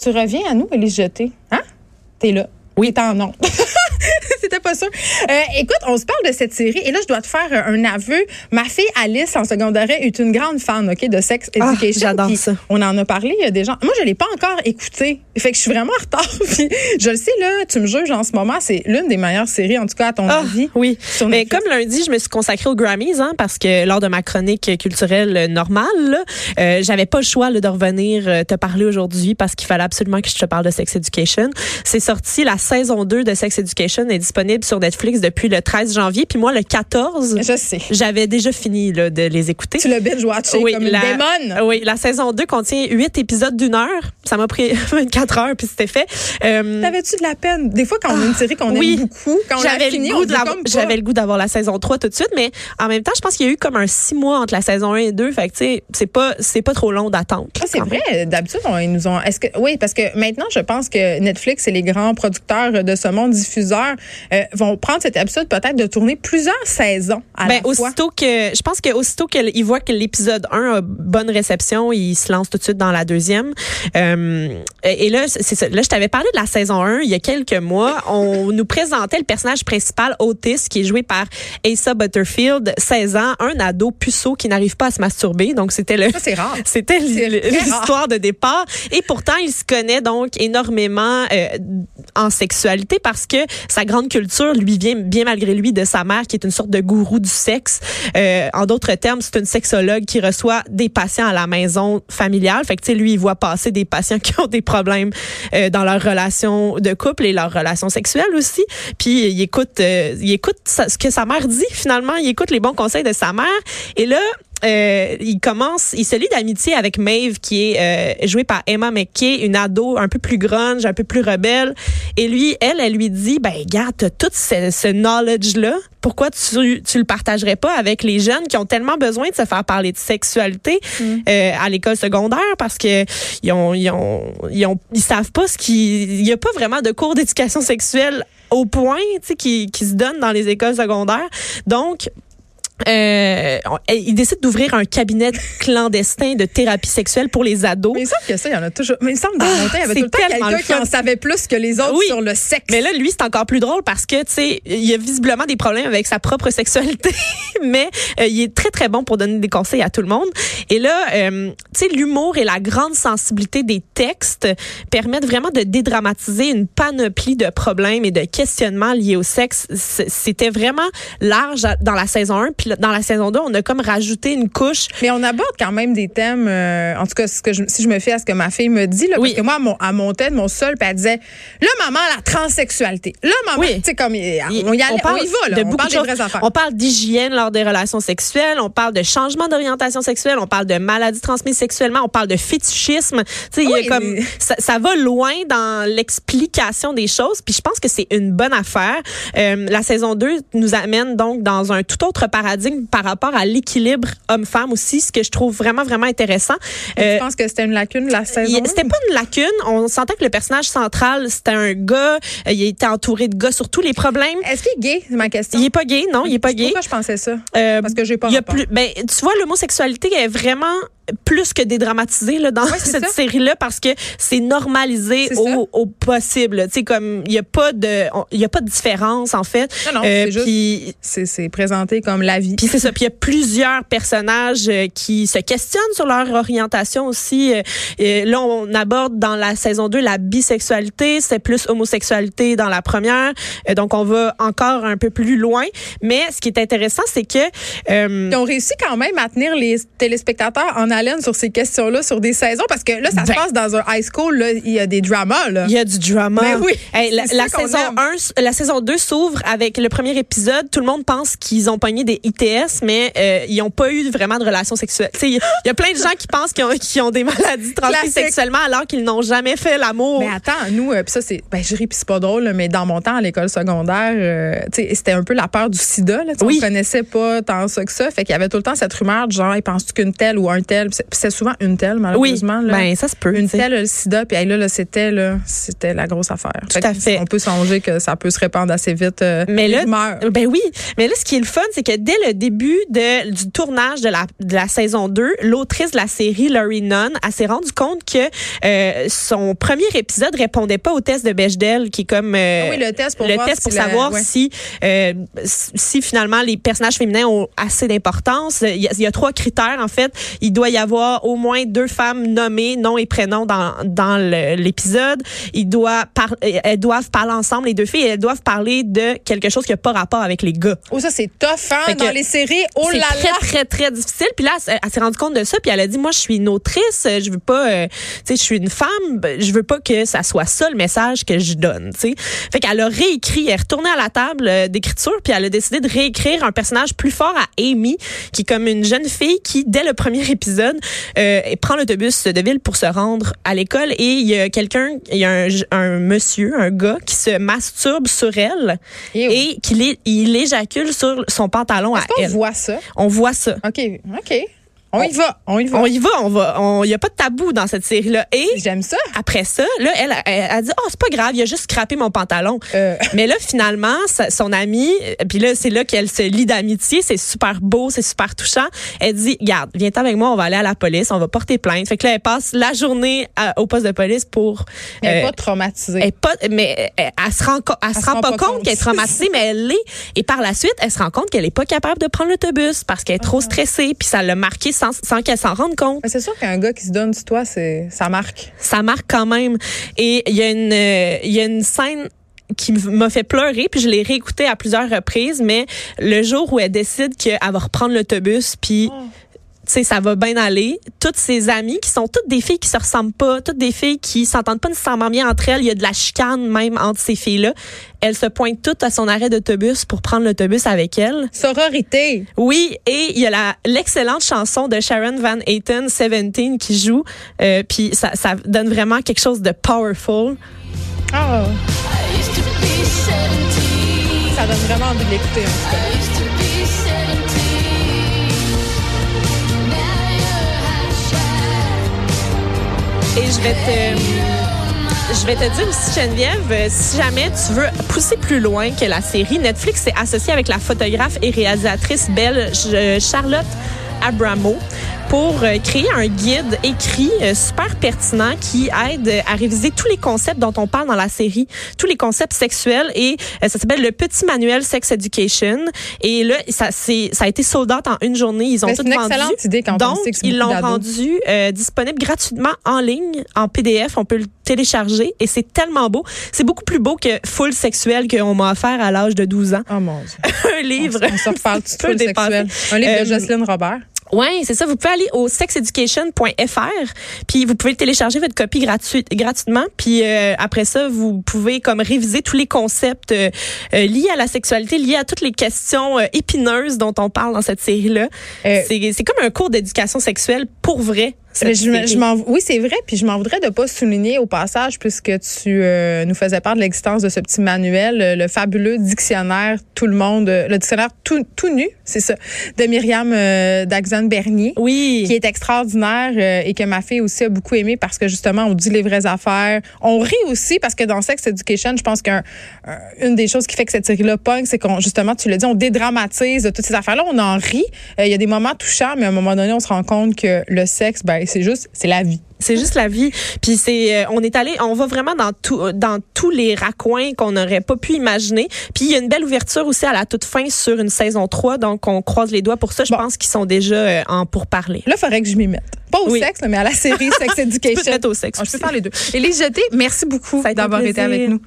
Tu reviens à nous, Élise Jeté. Hein? T'es là. Oui. T'es en nom. C'était pas sûr. Euh, écoute, on se parle de cette série et là, je dois te faire un aveu. Ma fille Alice en secondaire est une grande fan, OK, de Sex Ah, Education. j'adore ça. On en a parlé, il y a des gens. Moi, je l'ai pas encore écouté. Fait que je suis vraiment en retard. Puis je le sais, là, tu me juges en ce moment. C'est l'une des meilleures séries, en tout cas, à ton Ah, avis. oui. Mais comme lundi, je me suis consacrée aux Grammys, hein, parce que lors de ma chronique culturelle normale, euh, j'avais pas le choix là, de revenir euh, te parler aujourd'hui parce qu'il fallait absolument que je te parle de Sex Education. C'est sorti, la saison 2 de Sex Education est disponible sur Netflix depuis le 13 janvier. Puis moi, le 14, Je sais. j'avais déjà fini là, de les écouter. Tu l'as binge-watché comme une la, démone. Oui, la saison 2 contient huit épisodes d'une heure. Ça m'a pris 24 heures, puis c'était fait. Euh, T'avais-tu de la peine? Des fois, quand on a une série qu'on oui. aime beaucoup, quand on j'avais fini, le on goût comme j'avais le goût d'avoir la saison 3 tout de suite mais en même temps je pense qu'il y a eu comme un six mois entre la saison 1 et 2 fait que tu sais c'est pas c'est pas trop long d'attendre Ah, c'est vrai. D'habitude, ils nous ont. Est-ce que oui, parce que maintenant, je pense que Netflix et les grands producteurs de ce monde diffuseurs euh, vont prendre cette habitude peut-être de tourner plusieurs saisons à ben, la fois. aussitôt que je pense que aussitôt qu'ils voient que l'épisode 1 a bonne réception, ils se lancent tout de suite dans la deuxième. Euh, et là c'est ça. Là je t'avais parlé de la saison 1 il y a quelques mois, on nous présentait le personnage principal Otis qui est joué par Asa Butterfield, 16 ans, un ado puceau qui n'arrive pas à se masturber. Donc c'était le Ça, c'est rare. C'était l'histoire de départ. Et pourtant, il se connaît donc énormément euh, en sexualité parce que sa grande culture lui vient bien malgré lui de sa mère qui est une sorte de gourou du sexe. Euh, en d'autres termes, c'est une sexologue qui reçoit des patients à la maison familiale. Fait que tu sais, lui, il voit passer des patients qui ont des problèmes euh, dans leur relation de couple et leur relation sexuelle aussi. Puis il écoute, euh, il écoute ce que sa mère dit finalement. Il écoute les bons conseils de sa mère. Et là, euh, il commence, il se lie d'amitié avec Maeve, qui est euh, jouée par Emma McKay, une ado un peu plus grunge, un peu plus rebelle. Et lui, elle, elle lui dit, ben garde, t'as tout ce, ce knowledge-là. Pourquoi tu, tu le partagerais pas avec les jeunes qui ont tellement besoin de se faire parler de sexualité euh, à l'école secondaire? Parce que ils ont, ils ont, ils ont, ils savent pas ce qui, il y a pas vraiment de cours d'éducation sexuelle au point, tu sais, qui, qui se donne dans les écoles secondaires. Donc, euh, il décide d'ouvrir un cabinet clandestin de thérapie sexuelle pour les ados. Mais il me semble que ça, il y en a toujours. Mais il me semble que dans mon temps, il y avait tout le temps quelqu'un qui en savait plus que les autres Oui. sur le sexe. Mais là, lui, c'est encore plus drôle parce que, tu sais, il a visiblement des problèmes avec sa propre sexualité, mais euh, il est très, très bon pour donner des conseils à tout le monde. Et là, euh, tu sais, l'humour et la grande sensibilité des textes permettent vraiment de dédramatiser une panoplie de problèmes et de questionnements liés au sexe. C'était vraiment large dans la saison 1, puis dans la saison 2, on a comme rajouté une couche. Mais on aborde quand même des thèmes, euh, en tout cas, ce que je- si je me fie à ce que ma fille me dit, là, Oui. parce que moi, à mon, à mon tête, mon seul, puis elle disait, là, maman, la transsexualité. Là, maman, Oui. tu sais, comme, il- on y, allait, on, parle y va, là. de on beaucoup parle de vraies affaires. On parle d'hygiène lors des relations sexuelles, on parle de changement d'orientation sexuelle, on parle de maladies transmises sexuellement, on parle de fétichisme. Tu sais, Oui, comme mais- ça, ça va loin dans l'explication des choses, puis je pense que c'est une bonne affaire. Euh, la saison 2 nous amène donc dans un tout autre paradigme par rapport à l'équilibre homme-femme aussi, ce que je trouve vraiment vraiment intéressant. Euh, je pense que c'était une lacune de la saison? C'était pas une lacune. On sentait que le personnage central, c'était un gars. Euh, il était entouré de gars sur tous les problèmes. Est-ce qu'il est gay, c'est ma question? Il est pas gay, non, il est pas gay. Pourquoi je pensais ça? Euh, Parce que j'ai pas y a plus, ben, tu vois, l'homosexualité est vraiment plus que dédramatisée là, dans cette série-là parce que c'est normalisé au, au possible. Tu sais, comme il y a pas de, on- il y a pas de différence en fait. Non, non, Euh, c'est C'est c'est présenté comme la vie. puis c'est ça. Puis il y a plusieurs personnages euh, qui se questionnent sur leur orientation aussi. Euh, euh, là, on aborde dans la saison 2 la bisexualité. C'est plus homosexualité dans la première. Euh, donc, on va encore un peu plus loin. Mais ce qui est intéressant, c'est que... euh, Ils ont réussi quand même à tenir les téléspectateurs en haleine sur ces questions-là, sur des saisons, parce que là, ça se Ben. passe dans un high school, là, il y a des dramas, là. Il y a du drama. Ben oui, Hey, la, saison aime. 1, la saison 2 s'ouvre avec le premier épisode. Tout le monde pense qu'ils ont pogné des ITS, mais euh, ils n'ont pas eu vraiment de relations sexuelles. Il y, a plein de gens qui pensent qu'ils ont, des maladies transmises sexuellement alors qu'ils n'ont jamais fait l'amour. Mais attends, nous, euh, pis ça, c'est. Ben, je ris, pis c'est pas drôle, mais dans mon temps, à l'école secondaire, euh, c'était un peu la peur du sida, là. Oui. On connaissait pas tant ça que ça. Fait qu'il y avait tout le temps cette rumeur de genre, penses-tu qu'une telle ou un tel? C'est- souvent une telle, oui, malheureusement. là. ben ça se peut. une telle le sida, puis hey, là, là c'était la grosse affaire. Tout à fait. On peut songer que ça peut se répandre assez vite. euh, Mais là, ben oui. Mais là, ce qui est le fun, c'est que dès le début de, du tournage de la, de la saison 2, l'autrice de la série, Laurie Nunn, elle s'est rendue compte que euh, son premier épisode répondait pas au test de Bechdel, qui est comme euh, Ah oui, le test pour le voir test pour si la- savoir ouais. si si finalement les personnages féminins ont assez d'importance. Il y, a, il y a trois critères en fait. Il doit y avoir au moins deux femmes nommées, nom et prénom dans dans l'épisode. Il doit par, elles doivent parler ensemble les deux filles. et Elles doivent parler de quelque chose qui a pas rapport avec les gars. Oh, ça, c'est tough, hein, dans les séries. Oh c'est là très, là! très, très difficile. Puis là, elle, elle s'est rendue compte de ça, puis elle a dit, moi, je suis une autrice, je veux pas, euh, tu sais, je suis une femme, je veux pas que ça soit ça le message que je donne, tu sais. Fait qu'elle a réécrit, elle est retournée à la table euh, d'écriture, puis elle a décidé de réécrire un personnage plus fort à Amy, qui est comme une jeune fille qui, dès le premier épisode, euh, prend l'autobus de ville pour se rendre à l'école et il y a quelqu'un, il y a un, un monsieur, un gars qui se masturbe sur elle et qu'il il éjacule sur son pantalon à elle. voit ça? On voit ça. OK, OK. On y va, on y va. On y va, on va. Il n'y a pas de tabou dans cette série-là. Et J'aime ça. après ça, là, elle, elle, a dit, oh, c'est pas grave, il a juste scrappé mon pantalon. Euh, Mais là, finalement, sa- son amie, euh, puis là, c'est là qu'elle se lie d'amitié. C'est super beau, c'est super touchant. Elle dit, garde, viens avec moi, on va aller à la police, on va porter plainte. Fait que là, elle passe la journée à- au poste de police pour. elle n'est euh, pas traumatisée. elle pas, mais elle, elle se rend, elle se rend pas compte qu'elle est traumatisée, mais elle l'est. Et par la suite, elle se rend compte qu'elle est pas capable de prendre l'autobus parce qu'elle est Ah. trop stressée, puis ça l'a marqué sans, sans qu'elle s'en rende compte. C'est sûr qu'un gars qui se donne sur toi, c'est ça marque. Ça marque quand même. Et il y a une, euh, il y a une scène qui m'a fait pleurer, puis je l'ai réécoutée à plusieurs reprises, mais le jour où elle décide qu'elle va reprendre l'autobus, puis Oh. Tu sais, ça va bien aller. Toutes ses amies, qui sont toutes des filles qui se ressemblent pas, toutes des filles qui s'entendent pas nécessairement bien entre elles, il y a de la chicane même entre ces filles-là. Elles se pointent toutes à son arrêt d'autobus pour prendre l'autobus avec elle. Sororité. Oui, et il y a l'excellente chanson de Sharon Van Etten, 17, qui joue, euh, puis ça, ça donne vraiment quelque chose de powerful. Ah. Ça donne vraiment envie de l'écouter, en tout cas. Je vais te dire aussi, Geneviève, euh, si jamais tu veux pousser plus loin que la série, Netflix est associé avec la photographe et réalisatrice belge euh, Charlotte Abramo pour euh, créer un guide écrit euh, super pertinent qui aide à réviser tous les concepts dont on parle dans la série, tous les concepts sexuels et euh, ça s'appelle le petit manuel Sex Education et là ça c'est ça a été sold out en une journée, ils ont Ben, c'est tout une vendu. excellente idée quand on Donc sait que c'est ils l'ont rendu euh, disponible gratuitement en ligne en PDF, on peut le télécharger et c'est tellement beau, c'est beaucoup plus beau que Full sexuel qu'on m'a offert à l'âge de 12 ans, Oh mon Dieu. un livre. On se reparle dépassé. sexuel. Un livre Euh, de Jocelyne Robert. Ouais, c'est ça. Vous pouvez aller au sexeducation.fr, puis vous pouvez télécharger votre copie gratuite, gratuitement. Puis euh, après ça, vous pouvez comme réviser tous les concepts euh, euh, liés à la sexualité, liés à toutes les questions euh, épineuses dont on parle dans cette série-là. Euh, c'est c'est comme un cours d'éducation sexuelle pour vrai. Mais je, m'en- oui, c'est vrai. Puis je m'en voudrais de pas souligner au passage, puisque tu euh, nous faisais part de l'existence de ce petit manuel, euh, le fabuleux dictionnaire Tout le monde, euh, le dictionnaire tout, tout nu, c'est ça, de Myriam euh, Daxon Bernier. oui. qui est extraordinaire euh, et que ma fille aussi a beaucoup aimé parce que justement on dit les vraies affaires. On rit aussi parce que dans Sex Education, je pense qu'une des choses qui fait que cette série-là pogne, c'est qu'on justement tu l'as dit, on dédramatise de toutes ces affaires-là, on en rit. Euh, Il y a des moments touchants, mais à un moment donné, on se rend compte que le sexe, ben c'est juste, c'est la vie. C'est juste la vie. Puis c'est, euh, on est allé, on va vraiment dans tout, dans tous les raccoins qu'on n'aurait pas pu imaginer. Puis il y a une belle ouverture aussi à la toute fin sur une saison 3, donc on croise les doigts pour ça. Je Bon. pense qu'ils sont déjà euh, en pour parler. Là, il faudrait que je m'y mette. Pas au Oui. sexe, mais à la série Sex Tu peux Education. te mettre au sexe. Je peux aussi. faire les deux. Élise Jeté, merci beaucoup d'avoir été avec nous.